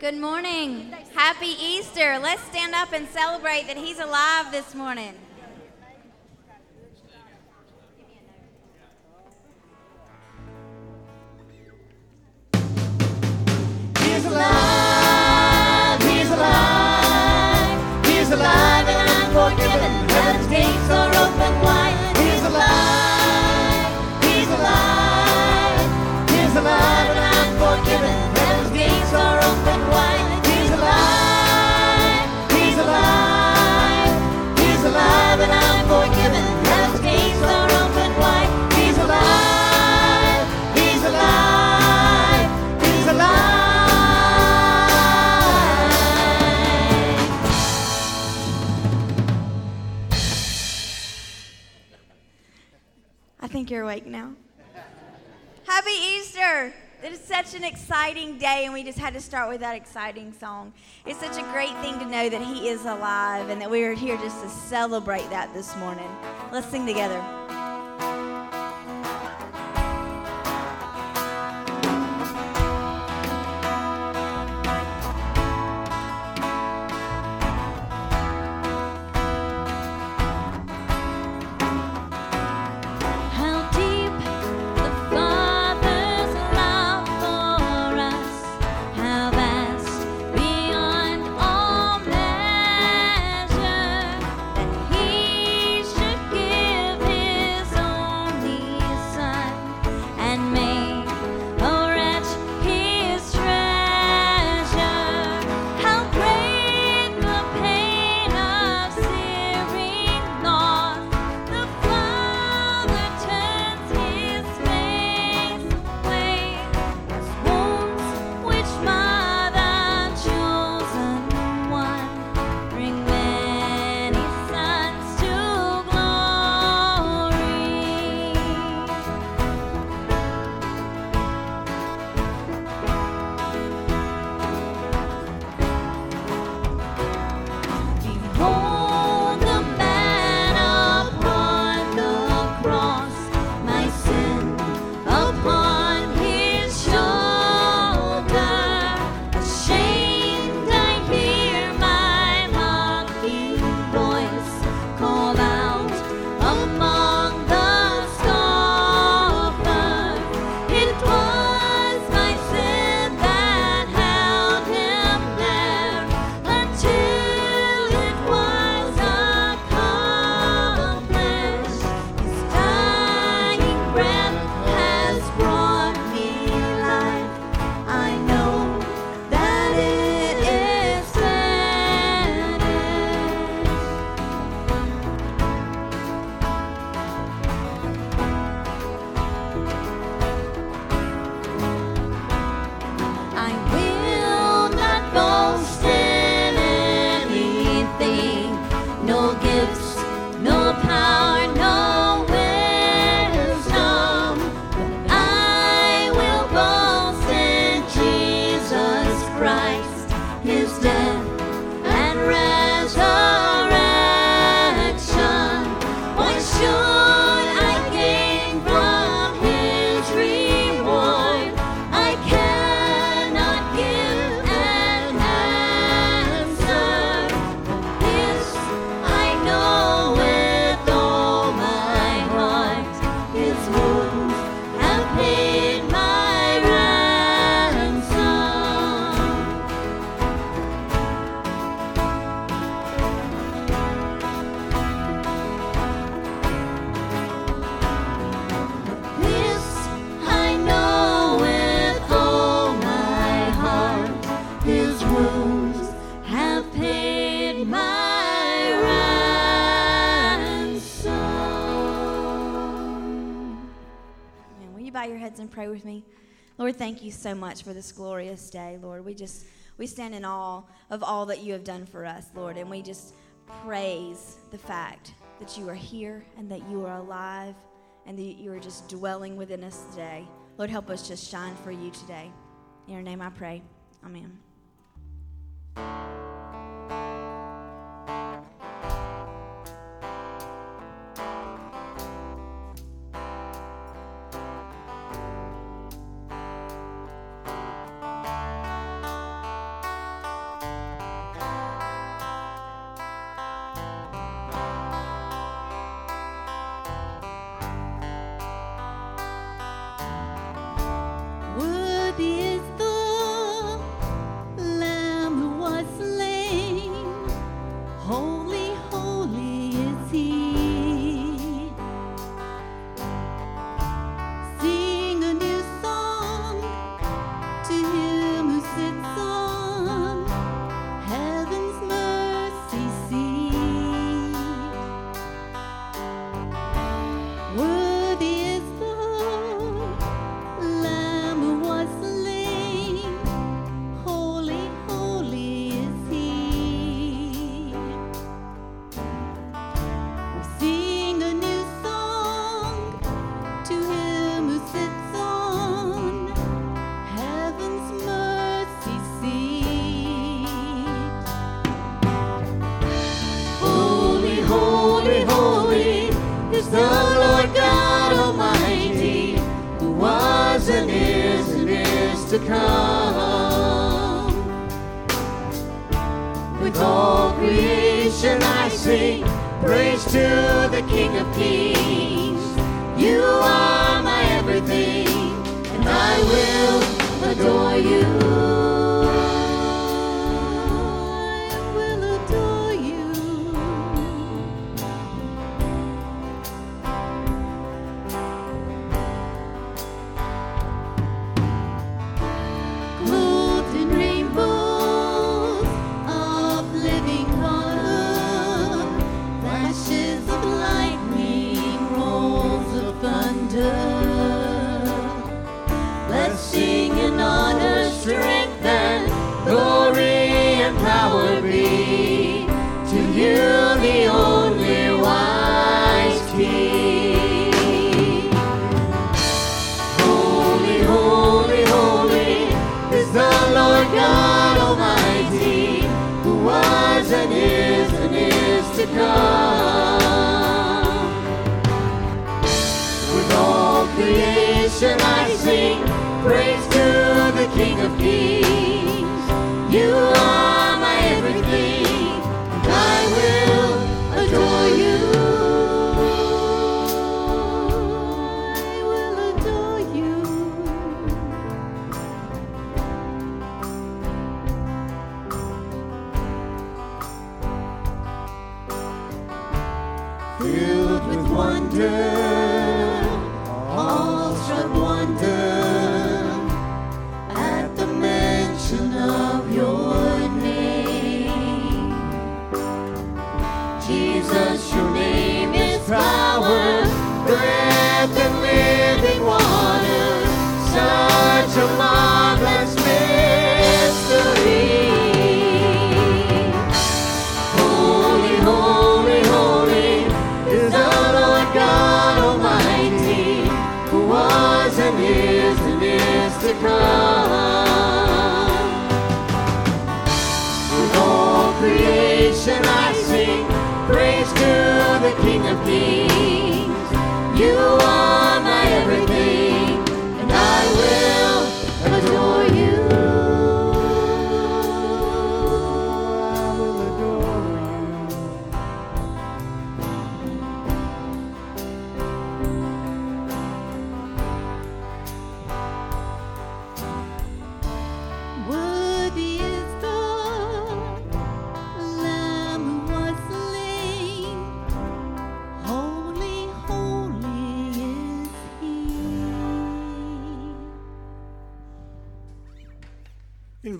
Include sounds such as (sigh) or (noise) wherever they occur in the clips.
Good morning. Happy Easter. Let's stand up and celebrate that He's alive this morning. You're awake now. Happy Easter! It is such an exciting day, and we just had to start with that exciting song. It's such a great thing to know that He is alive and that we are here just to celebrate that this morning. Let's sing together. Lord, thank you so much for this glorious day, Lord. We just we stand in awe of all that you have done for us, Lord, and we just praise the fact that you are here and that you are alive and that you are just dwelling within us today. Lord, help us just shine for you today. In your name I pray. Amen. you.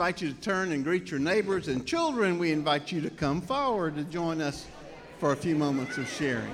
invite you to turn and greet your neighbors and children. We invite you to come forward to join us for a few moments of sharing.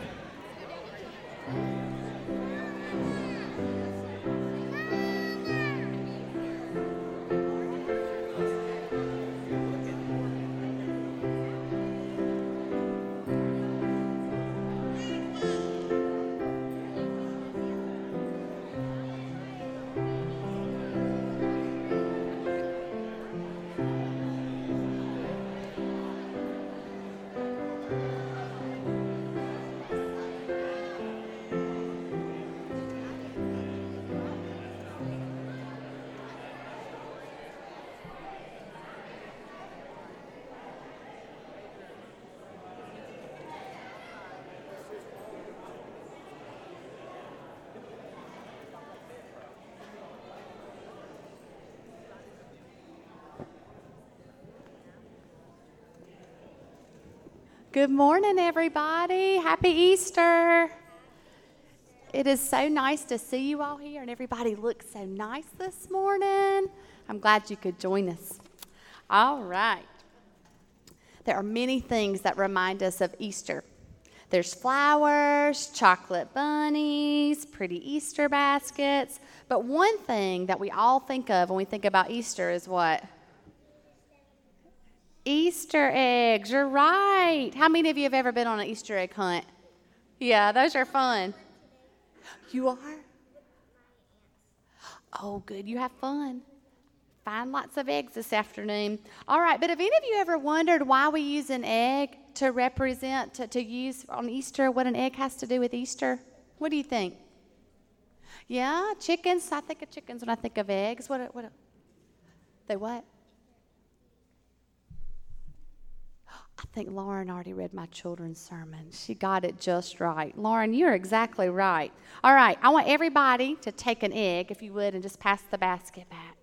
Good morning, everybody. Happy Easter. It is so nice to see you all here, and everybody looks so nice this morning. I'm glad you could join us. All right. There are many things that remind us of Easter there's flowers, chocolate bunnies, pretty Easter baskets. But one thing that we all think of when we think about Easter is what? Easter eggs. You're right. How many of you have ever been on an Easter egg hunt? Yeah, those are fun. You are? Oh, good. You have fun. Find lots of eggs this afternoon. All right, but have any of you ever wondered why we use an egg to represent, to, to use on Easter, what an egg has to do with Easter? What do you think? Yeah, chickens. I think of chickens when I think of eggs. What? What? They what? I think Lauren already read my children's sermon. She got it just right. Lauren, you're exactly right. All right, I want everybody to take an egg, if you would, and just pass the basket back.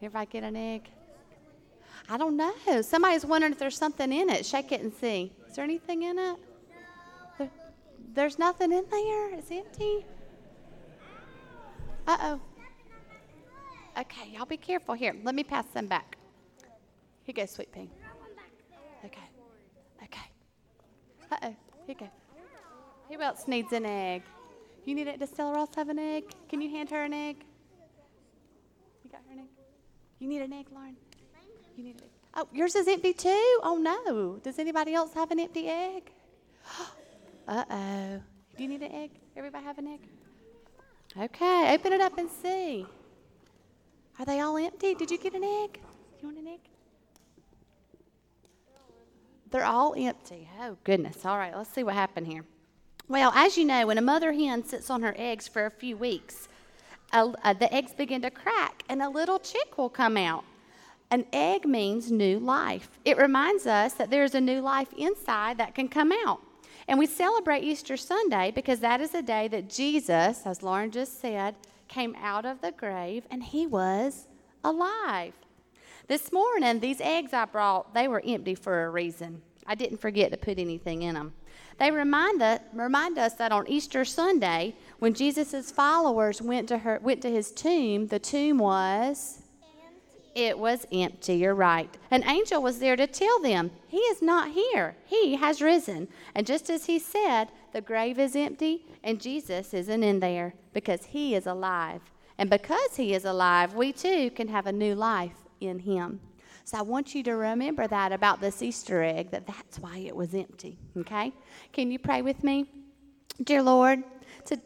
Everybody get an egg? I don't know. Somebody's wondering if there's something in it. Shake it and see. Is there anything in it? There, there's nothing in there. It's empty. Uh oh. Okay, y'all be careful. Here, let me pass them back. Here goes, Sweet Pea. Okay. Okay. Uh oh. Here you go. Who else needs an egg? You need it? Does Stella Ross have an egg? Can you hand her an egg? You got her an egg? You need an egg, Lauren? You need an egg. Oh, yours is empty too? Oh no. Does anybody else have an empty egg? (gasps) Uh oh. Do you need an egg? Everybody have an egg? Okay, open it up and see. Are they all empty? Did you get an egg? You want an egg? They're all empty. Oh, goodness. All right, let's see what happened here. Well, as you know, when a mother hen sits on her eggs for a few weeks, uh, the eggs begin to crack and a little chick will come out. An egg means new life. It reminds us that there's a new life inside that can come out. And we celebrate Easter Sunday because that is a day that Jesus, as Lauren just said, came out of the grave and he was alive. This morning, these eggs I brought, they were empty for a reason. I didn't forget to put anything in them. They remind us, remind us that on Easter Sunday, when Jesus' followers went to, her, went to his tomb, the tomb was it was empty, you're right. An angel was there to tell them, He is not here. He has risen. And just as he said, the grave is empty and Jesus isn't in there because he is alive. And because he is alive, we too can have a new life in him. So I want you to remember that about this Easter egg, that that's why it was empty. Okay? Can you pray with me? Dear Lord, to,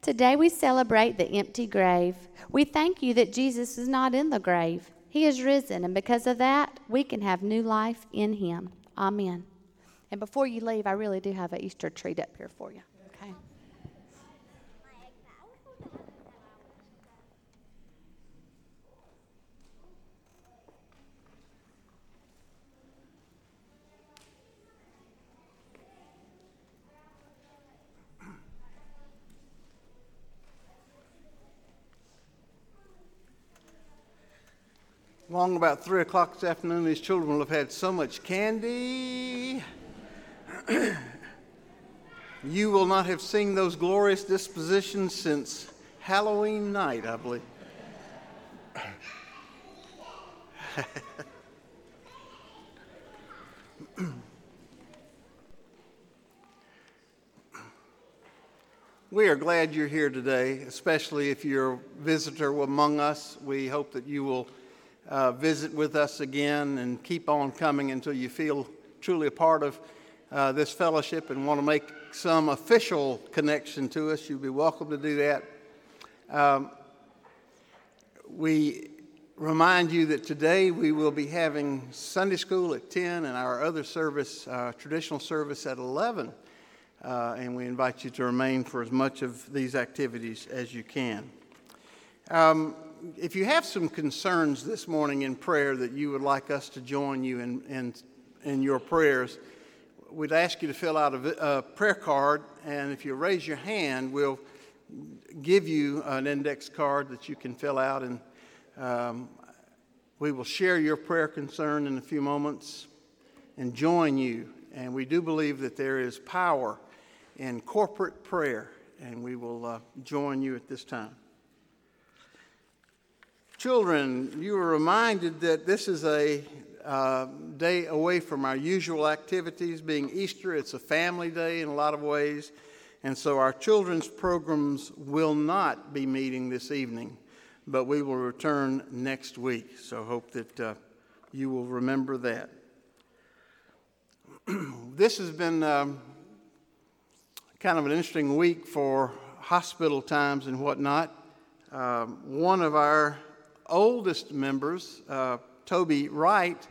today we celebrate the empty grave. We thank you that Jesus is not in the grave. He is risen, and because of that, we can have new life in Him. Amen. And before you leave, I really do have an Easter treat up here for you. Along about 3 o'clock this afternoon, these children will have had so much candy. (clears throat) you will not have seen those glorious dispositions since Halloween night, I believe. (clears throat) We are glad you're here today, especially if you're a visitor among us. We hope that you will uh, visit with us again and keep on coming until you feel truly a part of uh, this fellowship and want to make some official connection to us. You'll be welcome to do that. Um, we remind you that today we will be having Sunday school at 10 and our other service, uh, traditional service, at 11. Uh, and we invite you to remain for as much of these activities as you can. Um, if you have some concerns this morning in prayer that you would like us to join you in, in, in your prayers, we'd ask you to fill out a, a, prayer card. And if you raise your hand, we'll give you an index card that you can fill out. And um, we will share your prayer concern in a few moments and join you. And we do believe that there is power in corporate prayer. And we will uh, join you at this time. Children, you are reminded that this is a uh, day away from our usual activities. Being Easter, it's a family day in a lot of ways. And so our children's programs will not be meeting this evening, but we will return next week. So hope that uh, you will remember that. (clears throat) this has been um, kind of an interesting week for hospital times and whatnot. Um, one of our oldest members, uh, Toby Wright,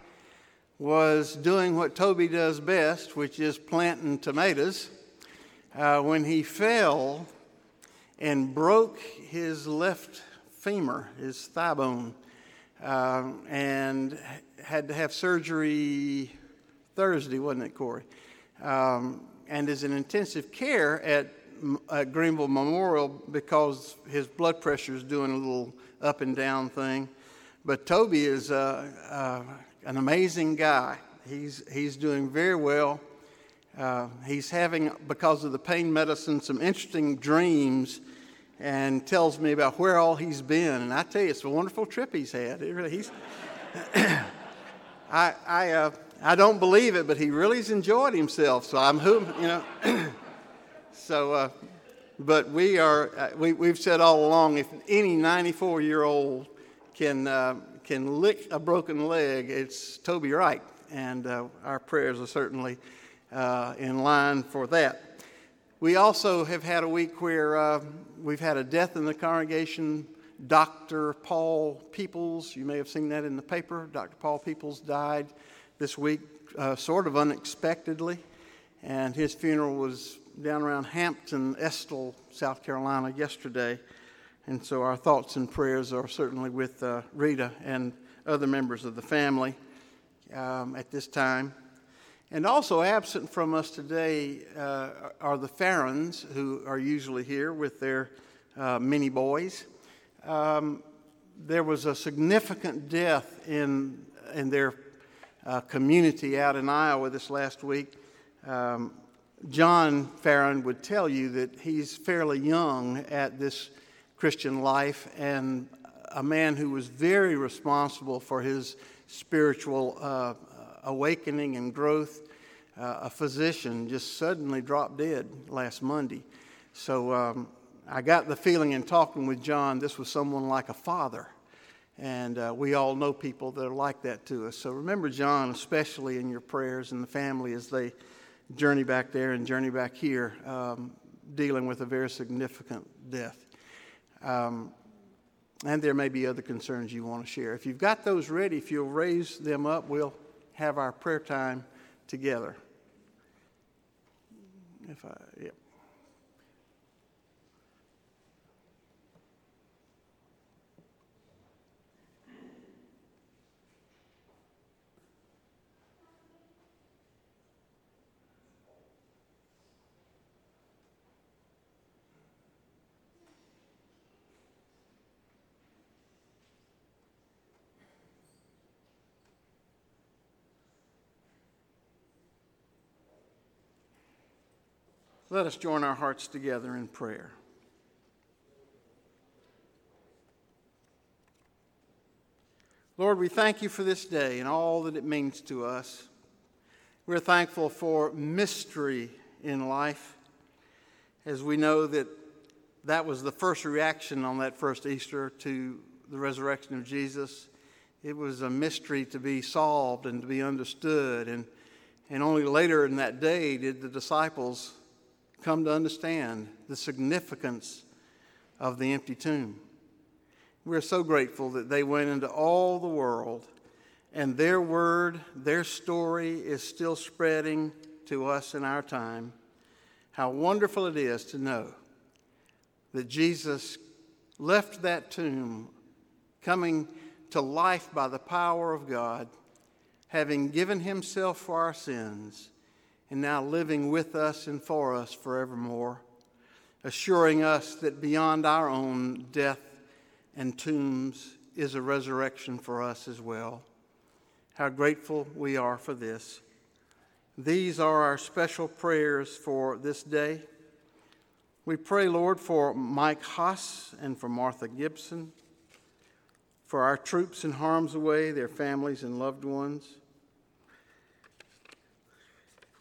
was doing what Toby does best, which is planting tomatoes, uh, when he fell and broke his left femur, his thigh bone, uh, and had to have surgery Thursday, wasn't it, Corey? Um, and is in intensive care at, at Greenville Memorial because his blood pressure is doing a little up and down thing. But Toby is uh, uh, an amazing guy. He's, he's doing very well. Uh, he's having, because of the pain medicine, some interesting dreams and tells me about where all he's been. And I tell you, it's a wonderful trip he's had. It really, he's, (coughs) I, I, uh, I don't believe it, but he really's enjoyed himself. So I'm who, you know. (coughs) so, uh, but we are, uh, we, we've said all along, if any 94 year old can, uh, can lick a broken leg, it's Toby Wright. And uh, our prayers are certainly uh, in line for that. We also have had a week where uh, we've had a death in the congregation. Dr. Paul Peoples, you may have seen that in the paper. Dr. Paul Peoples died this week, uh, sort of unexpectedly, and his funeral was down around Hampton, Estill, South Carolina, yesterday. And so our thoughts and prayers are certainly with uh, Rita and other members of the family um, at this time. And also absent from us today uh, are the Farrens, who are usually here with their uh, mini boys. Um, there was a significant death in, in their uh, community out in Iowa this last week. Um, John Farron would tell you that he's fairly young at this Christian life and a man who was very responsible for his spiritual uh, awakening and growth. Uh, a physician just suddenly dropped dead last Monday. So um, I got the feeling in talking with John, this was someone like a father. And uh, we all know people that are like that to us. So remember John, especially in your prayers and the family as they journey back there and journey back here, um, dealing with a very significant death. Um, and there may be other concerns you want to share. If you've got those ready, if you'll raise them up, we'll have our prayer time together. If I, yeah. Let us join our hearts together in prayer. Lord, we thank you for this day and all that it means to us. We're thankful for mystery in life, as we know that that was the first reaction on that first Easter to the resurrection of Jesus. It was a mystery to be solved and to be understood. And, and only later in that day did the disciples come to understand the significance of the empty tomb. We're so grateful that they went into all the world and their word, their story is still spreading to us in our time. How wonderful it is to know that Jesus left that tomb coming to life by the power of God, having given himself for our sins and now living with us and for us forevermore, assuring us that beyond our own death and tombs is a resurrection for us as well. How grateful we are for this. These are our special prayers for this day. We pray, Lord, for Mike Haas and for Martha Gibson, for our troops in harm's way, their families and loved ones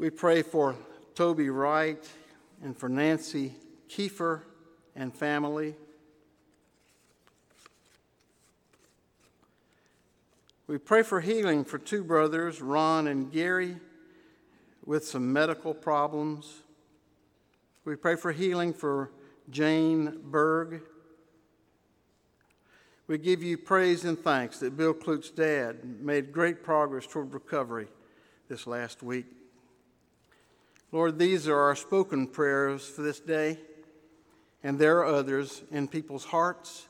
we pray for Toby Wright and for Nancy Kiefer and family. We pray for healing for two brothers, Ron and Gary, with some medical problems. We pray for healing for Jane Berg. We give you praise and thanks that Bill Klute's dad made great progress toward recovery this last week. Lord, these are our spoken prayers for this day, and there are others in people's hearts.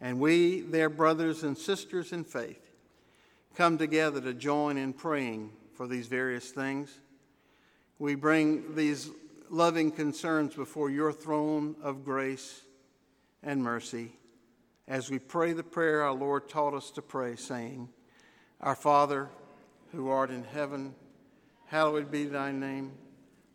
And we, their brothers and sisters in faith, come together to join in praying for these various things. We bring these loving concerns before your throne of grace and mercy as we pray the prayer our Lord taught us to pray, saying, Our Father, who art in heaven, hallowed be thy name.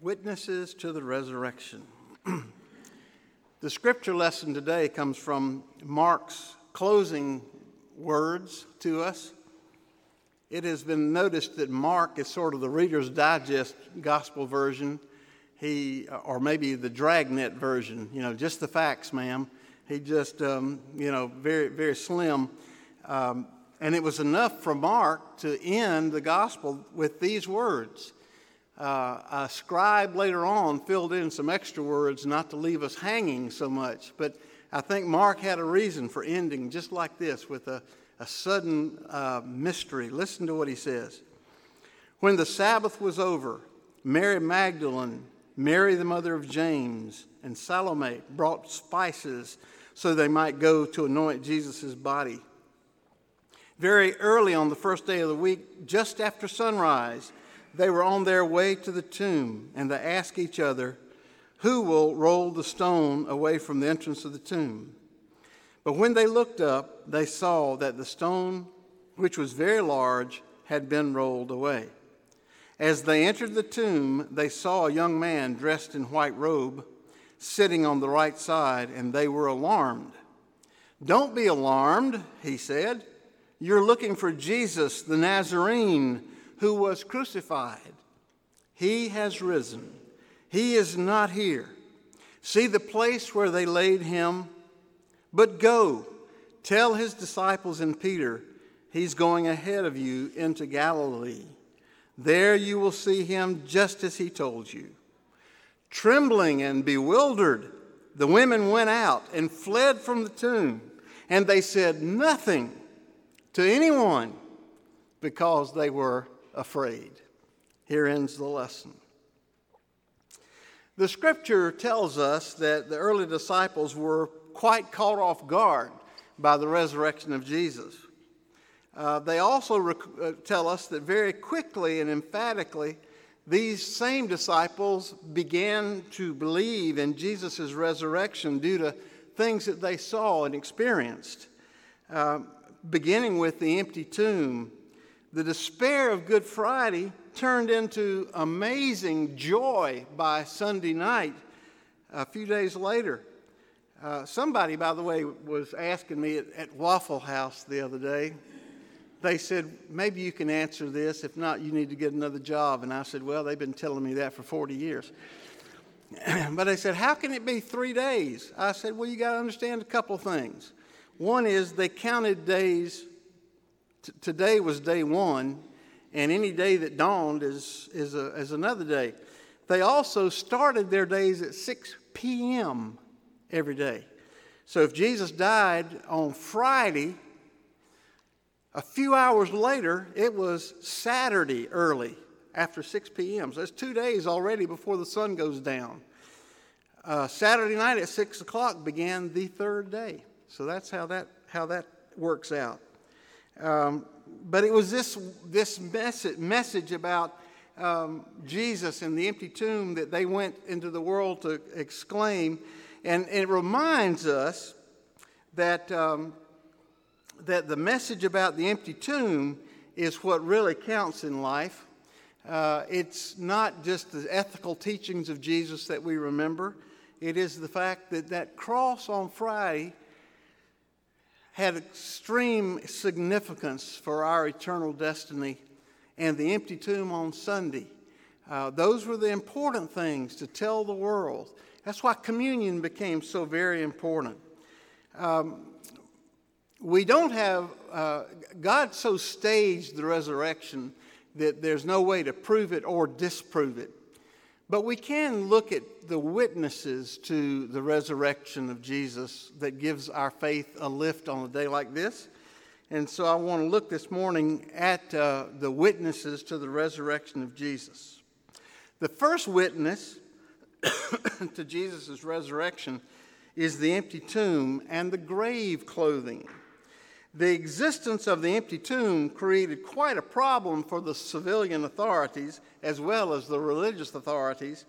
Witnesses to the resurrection. (clears throat) the scripture lesson today comes from Mark's closing words to us. It has been noticed that Mark is sort of the Reader's Digest gospel version. He, or maybe the dragnet version, you know, just the facts, ma'am. He just, um, you know, very, very slim. Um, and it was enough for Mark to end the gospel with these words uh, a scribe later on filled in some extra words not to leave us hanging so much. But I think Mark had a reason for ending just like this with a, a sudden uh, mystery. Listen to what he says. When the Sabbath was over, Mary Magdalene, Mary the mother of James, and Salome brought spices so they might go to anoint Jesus' body. Very early on the first day of the week, just after sunrise, they were on their way to the tomb, and they asked each other, Who will roll the stone away from the entrance of the tomb? But when they looked up, they saw that the stone, which was very large, had been rolled away. As they entered the tomb, they saw a young man dressed in white robe sitting on the right side, and they were alarmed. Don't be alarmed, he said. You're looking for Jesus, the Nazarene who was crucified. He has risen. He is not here. See the place where they laid him? But go, tell his disciples and Peter, he's going ahead of you into Galilee. There you will see him just as he told you. Trembling and bewildered, the women went out and fled from the tomb, and they said nothing to anyone because they were afraid. Here ends the lesson. The scripture tells us that the early disciples were quite caught off guard by the resurrection of Jesus. Uh, they also rec- uh, tell us that very quickly and emphatically, these same disciples began to believe in Jesus' resurrection due to things that they saw and experienced, uh, beginning with the empty tomb the despair of Good Friday turned into amazing joy by Sunday night a few days later. Uh, somebody, by the way, was asking me at, at, Waffle House the other day. They said, maybe you can answer this. If not, you need to get another job. And I said, well, they've been telling me that for 40 years. (clears throat) but they said, how can it be three days? I said, well, you got to understand a couple things. One is they counted days Today was day one, and any day that dawned is, is, a, is another day. They also started their days at 6 p.m. every day. So if Jesus died on Friday, a few hours later, it was Saturday early after 6 p.m. So it's two days already before the sun goes down. Uh, Saturday night at 6 o'clock began the third day. So that's how that, how that works out. Um, but it was this, this message, message about um, Jesus and the empty tomb that they went into the world to exclaim. And, and it reminds us that, um, that the message about the empty tomb is what really counts in life. Uh, it's not just the ethical teachings of Jesus that we remember, it is the fact that that cross on Friday had extreme significance for our eternal destiny, and the empty tomb on Sunday. Uh, those were the important things to tell the world. That's why communion became so very important. Um, we don't have, uh, God so staged the resurrection that there's no way to prove it or disprove it. But we can look at the witnesses to the resurrection of Jesus that gives our faith a lift on a day like this. And so I want to look this morning at uh, the witnesses to the resurrection of Jesus. The first witness (coughs) to Jesus' resurrection is the empty tomb and the grave clothing. The existence of the empty tomb created quite a problem for the civilian authorities as well as the religious authorities.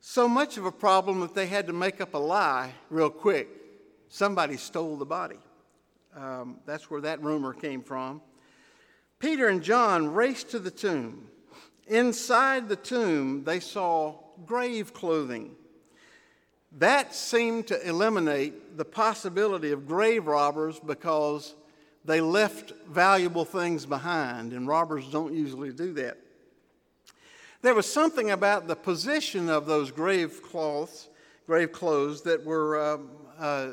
So much of a problem that they had to make up a lie real quick. Somebody stole the body. Um, that's where that rumor came from. Peter and John raced to the tomb. Inside the tomb, they saw grave clothing. That seemed to eliminate the possibility of grave robbers because they left valuable things behind, and robbers don't usually do that. There was something about the position of those grave cloths, grave clothes, that were um, uh,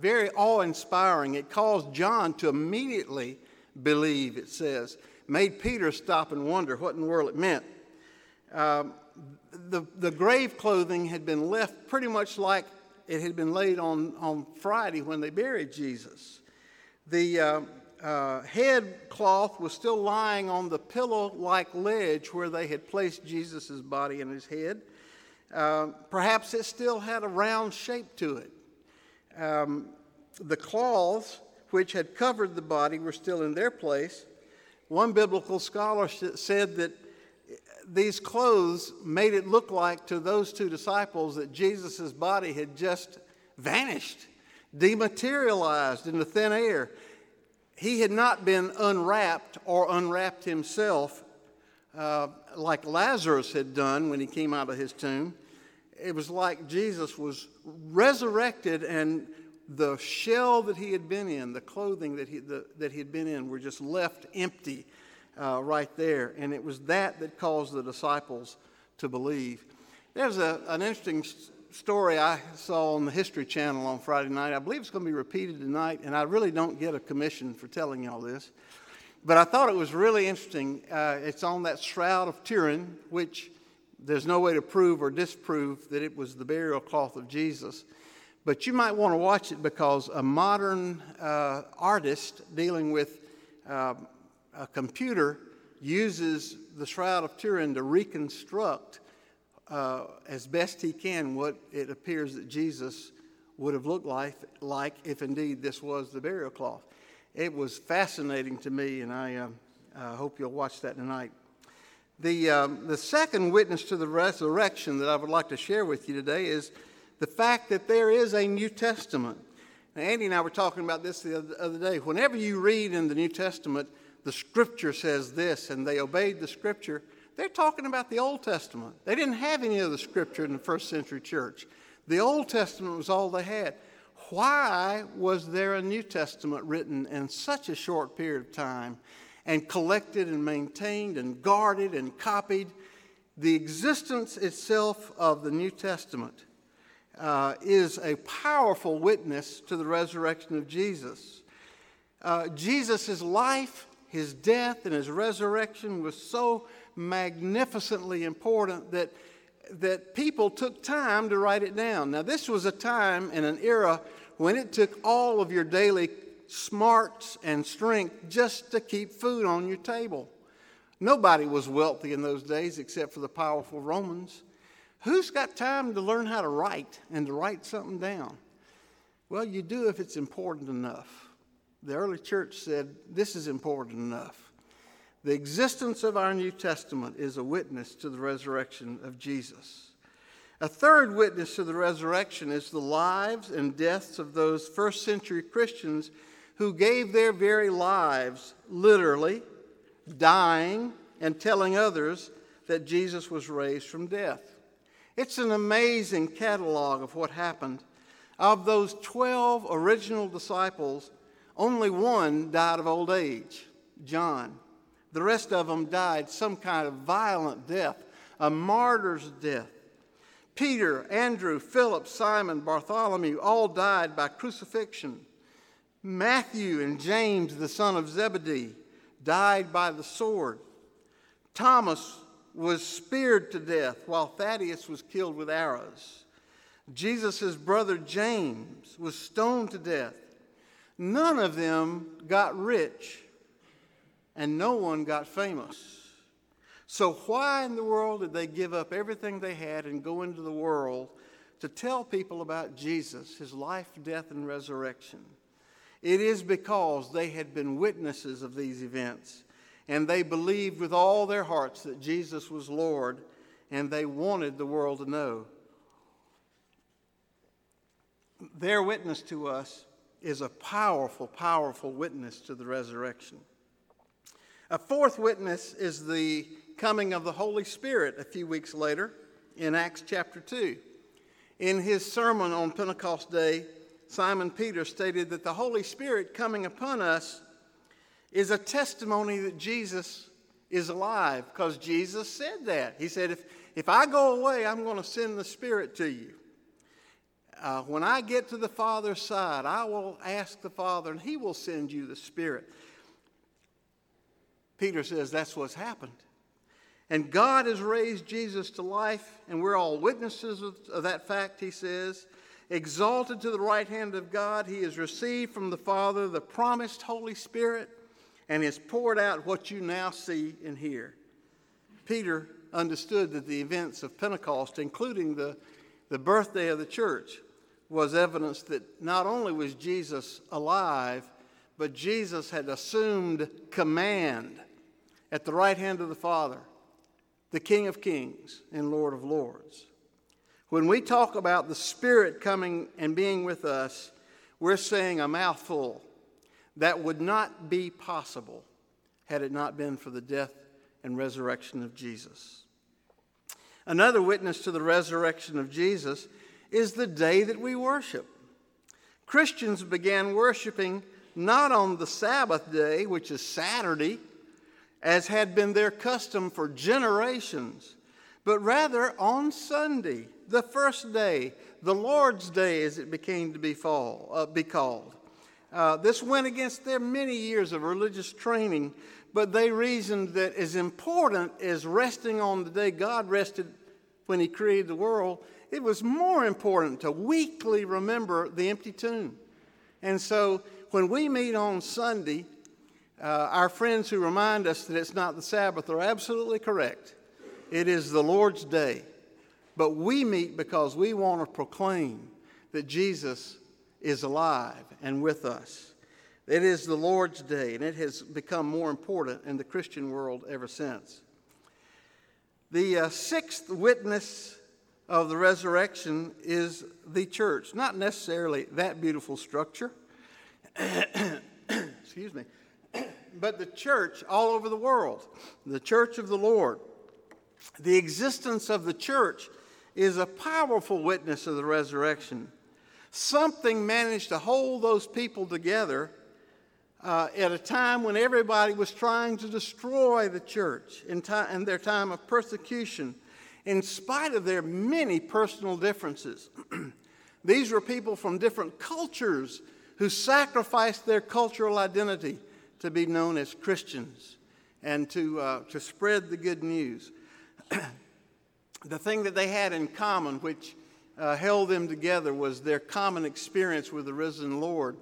very awe inspiring. It caused John to immediately believe, it says, made Peter stop and wonder what in the world it meant. Um, the, the grave clothing had been left pretty much like it had been laid on, on Friday when they buried Jesus. The uh, uh, head cloth was still lying on the pillow like ledge where they had placed Jesus' body and his head. Uh, perhaps it still had a round shape to it. Um, the cloths which had covered the body were still in their place. One biblical scholar said that these clothes made it look like to those two disciples that Jesus' body had just vanished, dematerialized into thin air. He had not been unwrapped or unwrapped himself uh, like Lazarus had done when he came out of his tomb. It was like Jesus was resurrected and the shell that he had been in, the clothing that he, the, that he had been in, were just left empty uh, right there. And it was that that caused the disciples to believe. There's a, an interesting story I saw on the History Channel on Friday night. I believe it's going to be repeated tonight, and I really don't get a commission for telling y'all this. But I thought it was really interesting. Uh, it's on that Shroud of Turin, which there's no way to prove or disprove that it was the burial cloth of Jesus. But you might want to watch it because a modern uh, artist dealing with uh, a computer uses the Shroud of Turin to reconstruct uh, as best he can what it appears that Jesus would have looked like, like if indeed this was the burial cloth. It was fascinating to me, and I uh, uh, hope you'll watch that tonight. The, um, the second witness to the resurrection that I would like to share with you today is the fact that there is a New Testament. Now, Andy and I were talking about this the other day. Whenever you read in the New Testament, the scripture says this, and they obeyed the scripture, they're talking about the Old Testament. They didn't have any of the scripture in the first century church. The Old Testament was all they had. Why was there a New Testament written in such a short period of time and collected and maintained and guarded and copied? The existence itself of the New Testament uh, is a powerful witness to the resurrection of Jesus. Uh, Jesus' life his death and his resurrection was so magnificently important that, that people took time to write it down. Now, this was a time and an era when it took all of your daily smarts and strength just to keep food on your table. Nobody was wealthy in those days except for the powerful Romans. Who's got time to learn how to write and to write something down? Well, you do if it's important enough the early church said this is important enough. The existence of our New Testament is a witness to the resurrection of Jesus. A third witness to the resurrection is the lives and deaths of those first century Christians who gave their very lives, literally, dying and telling others that Jesus was raised from death. It's an amazing catalog of what happened. Of those 12 original disciples, Only one died of old age, John. The rest of them died some kind of violent death, a martyr's death. Peter, Andrew, Philip, Simon, Bartholomew all died by crucifixion. Matthew and James, the son of Zebedee, died by the sword. Thomas was speared to death while Thaddeus was killed with arrows. Jesus' brother James was stoned to death. None of them got rich, and no one got famous. So, why in the world did they give up everything they had and go into the world to tell people about Jesus, his life, death, and resurrection? It is because they had been witnesses of these events and they believed with all their hearts that Jesus was Lord and they wanted the world to know. Their witness to us is a powerful, powerful witness to the resurrection. A fourth witness is the coming of the Holy Spirit a few weeks later in Acts chapter 2. In his sermon on Pentecost Day, Simon Peter stated that the Holy Spirit coming upon us is a testimony that Jesus is alive because Jesus said that. He said, if, if I go away, I'm going to send the Spirit to you. Uh, when I get to the Father's side, I will ask the Father, and He will send you the Spirit. Peter says that's what's happened. And God has raised Jesus to life, and we're all witnesses of, of that fact, he says. Exalted to the right hand of God, he has received from the Father the promised Holy Spirit and has poured out what you now see and hear. Peter understood that the events of Pentecost, including the, the birthday of the church, was evidence that not only was Jesus alive, but Jesus had assumed command at the right hand of the Father the King of Kings and Lord of Lords. When we talk about the Spirit coming and being with us, we're saying a mouthful that would not be possible had it not been for the death and resurrection of Jesus. Another witness to the resurrection of Jesus is the day that we worship. Christians began worshiping not on the Sabbath day, which is Saturday, as had been their custom for generations, but rather on Sunday, the first day, the Lord's Day, as it became to be, fall, uh, be called. Uh, this went against their many years of religious training, but they reasoned that as important as resting on the day God rested when He created the world, it was more important to weekly remember the empty tomb. And so when we meet on Sunday, uh, our friends who remind us that it's not the Sabbath are absolutely correct. It is the Lord's day. But we meet because we want to proclaim that Jesus is alive and with us. It is the Lord's day, and it has become more important in the Christian world ever since. The uh, sixth witness of the resurrection is the church, not necessarily that beautiful structure. (coughs) Excuse me (clears throat) but the church all over the world, the church of the Lord. The existence of the church is a powerful witness of the resurrection. Something managed to hold those people together uh, at a time when everybody was trying to destroy the church in, in their time of persecution, in spite of their many personal differences. (clears throat) These were people from different cultures who sacrificed their cultural identity to be known as Christians and to, uh, to spread the good news. (clears throat) the thing that they had in common, which uh, held them together, was their common experience with the risen Lord.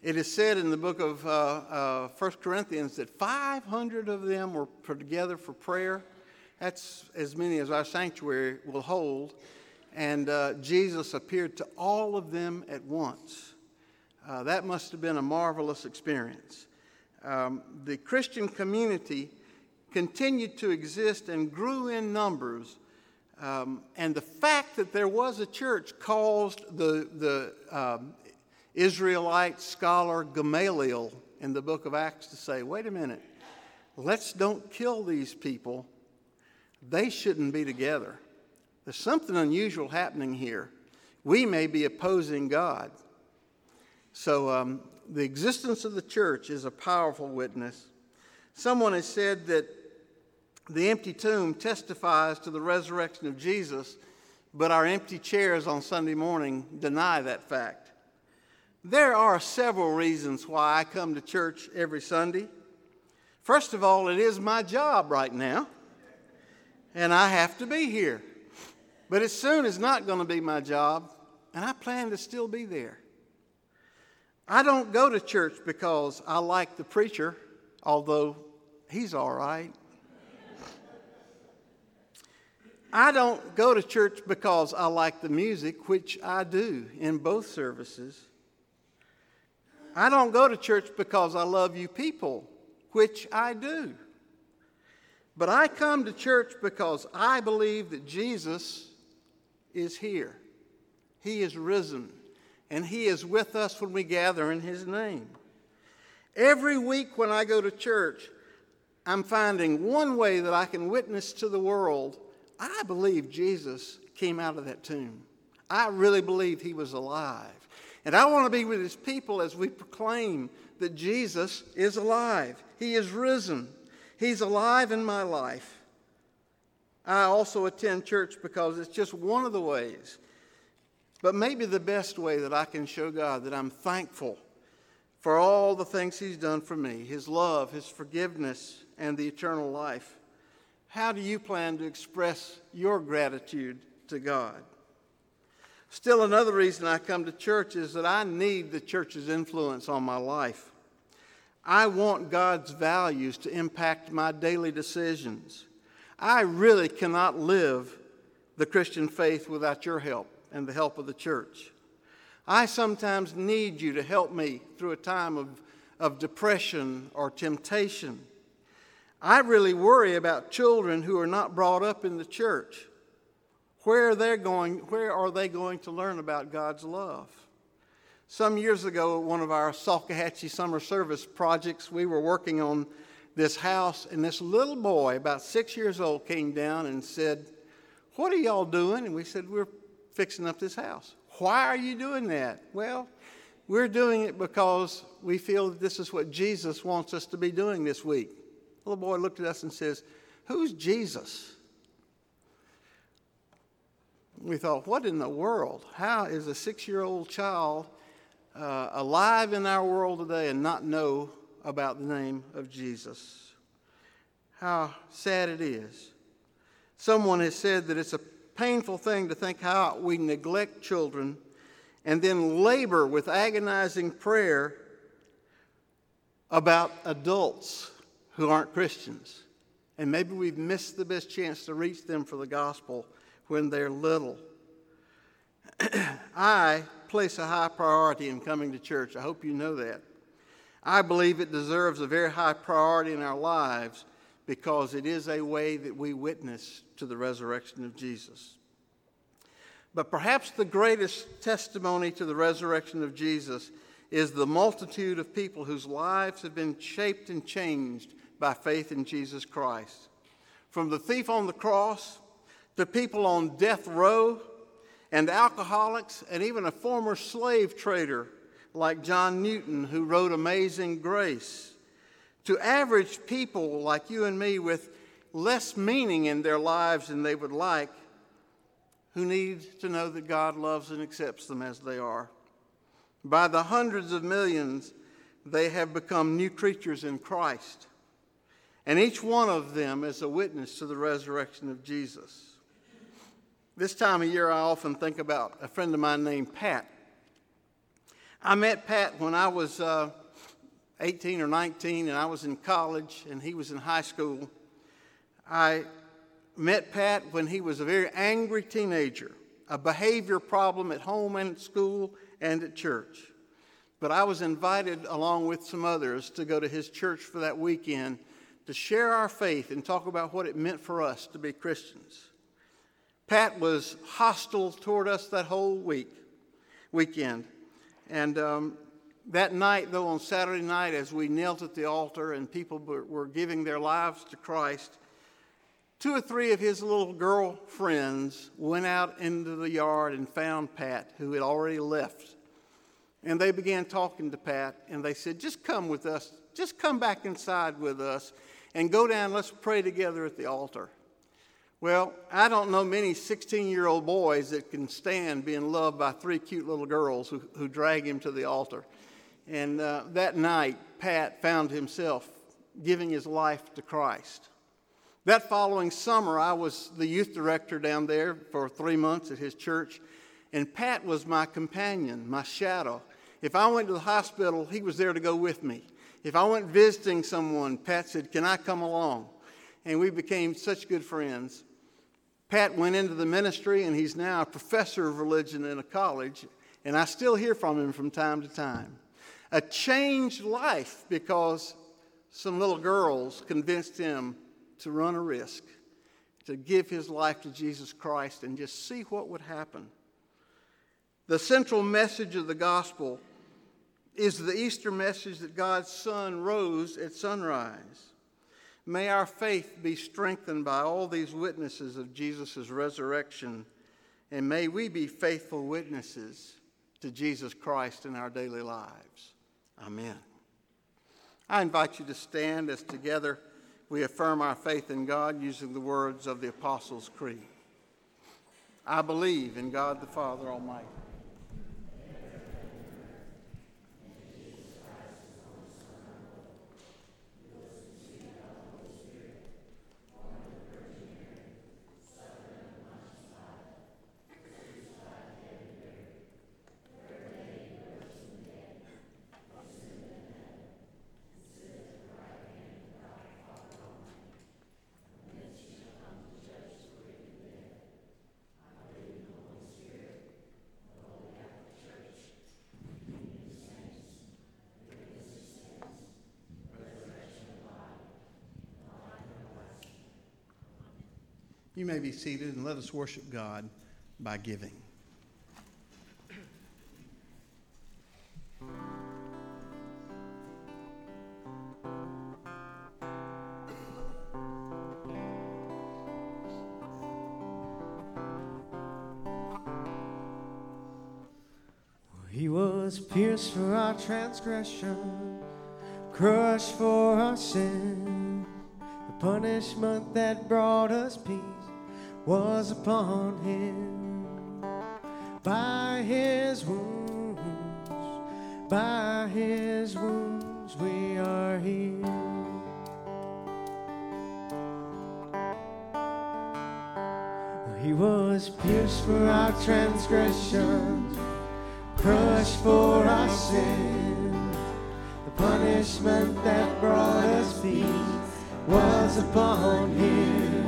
It is said in the book of uh, uh, 1 Corinthians that 500 of them were put together for prayer. That's as many as our sanctuary will hold. And uh, Jesus appeared to all of them at once. Uh, that must have been a marvelous experience um, the Christian community continued to exist and grew in numbers. Um, and the fact that there was a church caused the, the um, Israelite scholar Gamaliel in the book of Acts to say, wait a minute, let's don't kill these people. They shouldn't be together. There's something unusual happening here. We may be opposing God. So um, the existence of the church is a powerful witness. Someone has said that the empty tomb testifies to the resurrection of Jesus, but our empty chairs on Sunday morning deny that fact. There are several reasons why I come to church every Sunday. First of all, it is my job right now, and I have to be here. But as soon as not going to be my job, and I plan to still be there. I don't go to church because I like the preacher, although he's all right. I don't go to church because I like the music, which I do in both services. I don't go to church because I love you people, which I do. But I come to church because I believe that Jesus is here. He is risen, and He is with us when we gather in His name. Every week when I go to church, I'm finding one way that I can witness to the world I believe Jesus came out of that tomb. I really believe he was alive. And I want to be with his people as we proclaim that Jesus is alive. He is risen. He's alive in my life. I also attend church because it's just one of the ways, but maybe the best way that I can show God that I'm thankful for all the things He's done for me His love, His forgiveness, and the eternal life. How do you plan to express your gratitude to God? Still, another reason I come to church is that I need the church's influence on my life. I want God's values to impact my daily decisions. I really cannot live the Christian faith without your help and the help of the church. I sometimes need you to help me through a time of, of depression or temptation. I really worry about children who are not brought up in the church. Where, they're going, where are they going to learn about God's love? Some years ago, at one of our Salkehatchie summer service projects, we were working on this house, and this little boy, about six years old, came down and said, What are y'all doing? And we said, We're fixing up this house. Why are you doing that? Well, we're doing it because we feel that this is what Jesus wants us to be doing this week The little boy looked at us and says, Who's Jesus? We thought, What in the world? How is a six year old child uh, alive in our world today and not know about the name of Jesus? How sad it is. Someone has said that it's a painful thing to think how we neglect children and then labor with agonizing prayer about adults who aren't Christians. And maybe we've missed the best chance to reach them for the gospel when they're little. (clears throat) I place a high priority in coming to church. I hope you know that. I believe it deserves a very high priority in our lives because it is a way that we witness to the resurrection of Jesus. But perhaps the greatest testimony to the resurrection of Jesus is the multitude of people whose lives have been shaped and changed by faith in Jesus Christ. From the thief on the cross to people on death row and alcoholics and even a former slave trader like John Newton who wrote Amazing Grace to average people like you and me with less meaning in their lives than they would like who need to know that God loves and accepts them as they are. By the hundreds of millions, they have become new creatures in Christ. And each one of them is a witness to the resurrection of Jesus. This time of year, I often think about a friend of mine named Pat. I met Pat when I was uh, 18 or 19, and I was in college, and he was in high school. I met Pat when he was a very angry teenager, a behavior problem at home and at school and at church. But I was invited, along with some others, to go to his church for that weekend to share our faith and talk about what it meant for us to be Christians. Pat was hostile toward us that whole week, weekend. And um, that night, though, on Saturday night, as we knelt at the altar and people were giving their lives to Christ, two or three of his little girl friends went out into the yard and found Pat, who had already left. And they began talking to Pat, and they said, Just come with us. Just come back inside with us and go down. Let's pray together at the altar. Well, I don't know many 16 year old boys that can stand being loved by three cute little girls who, who drag him to the altar. And uh, that night, Pat found himself giving his life to Christ. That following summer, I was the youth director down there for three months at his church, and Pat was my companion, my shadow. If I went to the hospital, he was there to go with me. If I went visiting someone, Pat said, Can I come along? And we became such good friends. Pat went into the ministry, and he's now a professor of religion in a college, and I still hear from him from time to time. A changed life because some little girls convinced him to run a risk, to give his life to Jesus Christ, and just see what would happen. The central message of the gospel is the Easter message that God's Son rose at sunrise. May our faith be strengthened by all these witnesses of Jesus' resurrection, and may we be faithful witnesses to Jesus Christ in our daily lives. Amen. I invite you to stand as together we affirm our faith in God using the words of the Apostles' Creed. I believe in God the Father Almighty. You may be seated and let us worship God by giving. He was pierced for our transgression, crushed for our sin. The punishment that brought us peace was upon him. By his wounds, by his wounds we are healed. He was pierced for our transgressions, crushed for our sin. The punishment that brought us peace was upon him.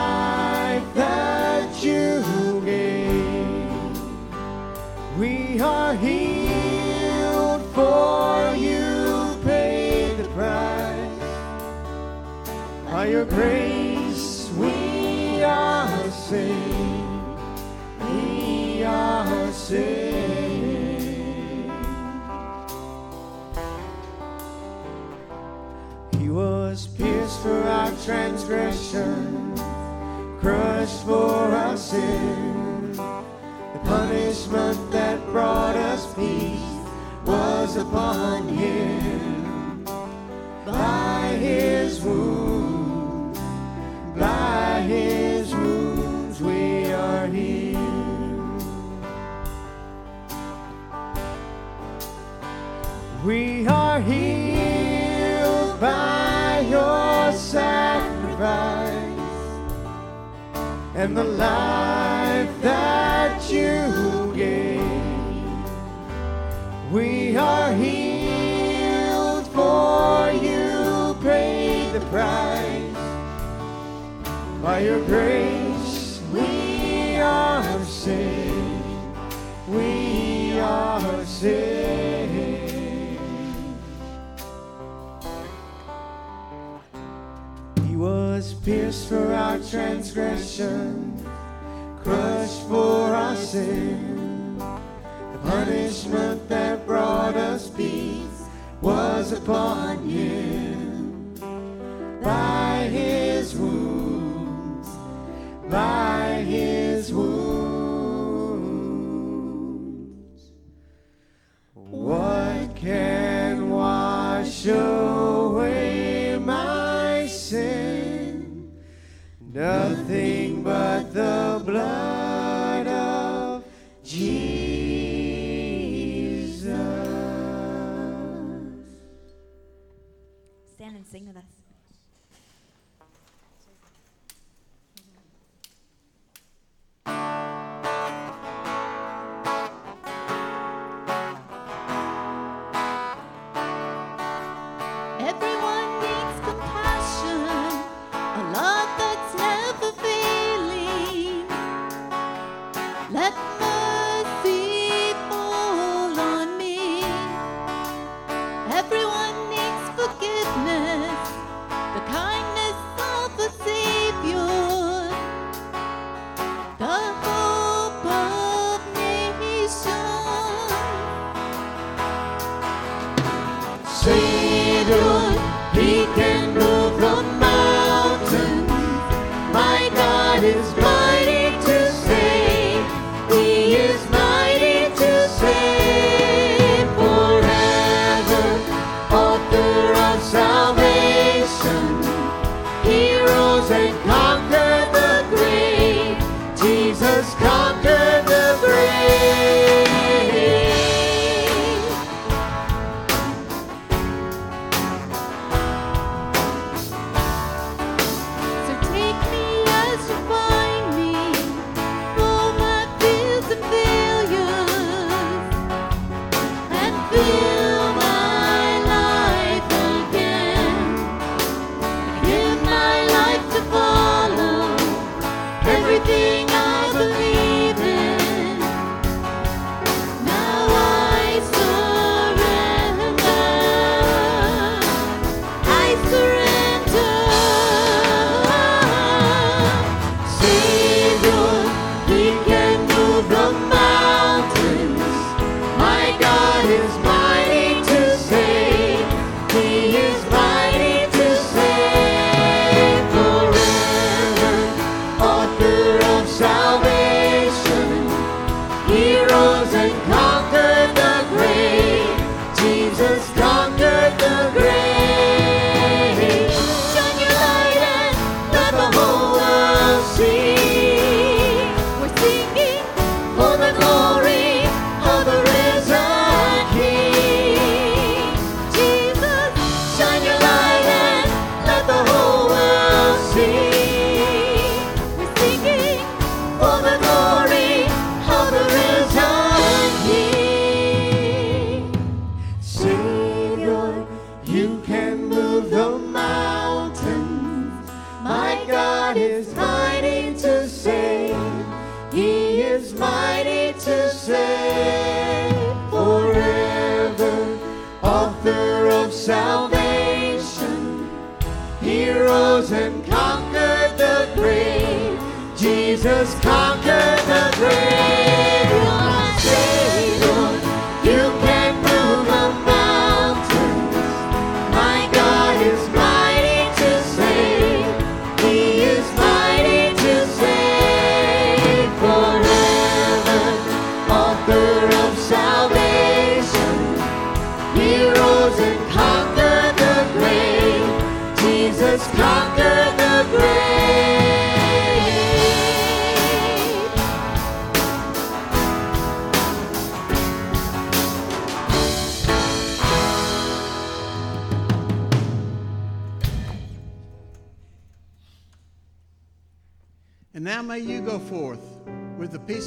transgression, crushed for our sin. The punishment that brought us peace was upon him. By his wounds, and the life that you gave. We are healed for you paid the price. By your grace we are saved. We are saved. for our transgressions, crushed for our sin. The punishment that brought us peace was upon him. By his wounds, by his wounds, what can wash away? nothing but the blood of Jesus. Stand and sing with us.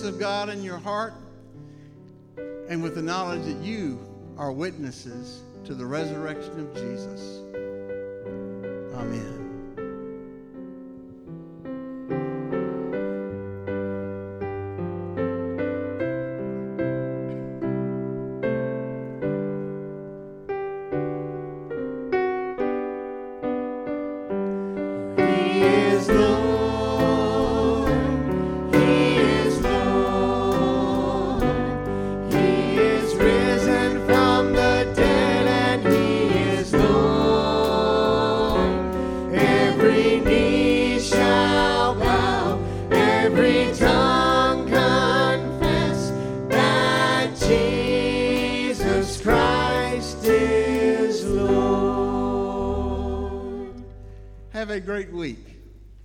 of God in your heart and with the knowledge that you are witnesses to the resurrection of Jesus. Amen.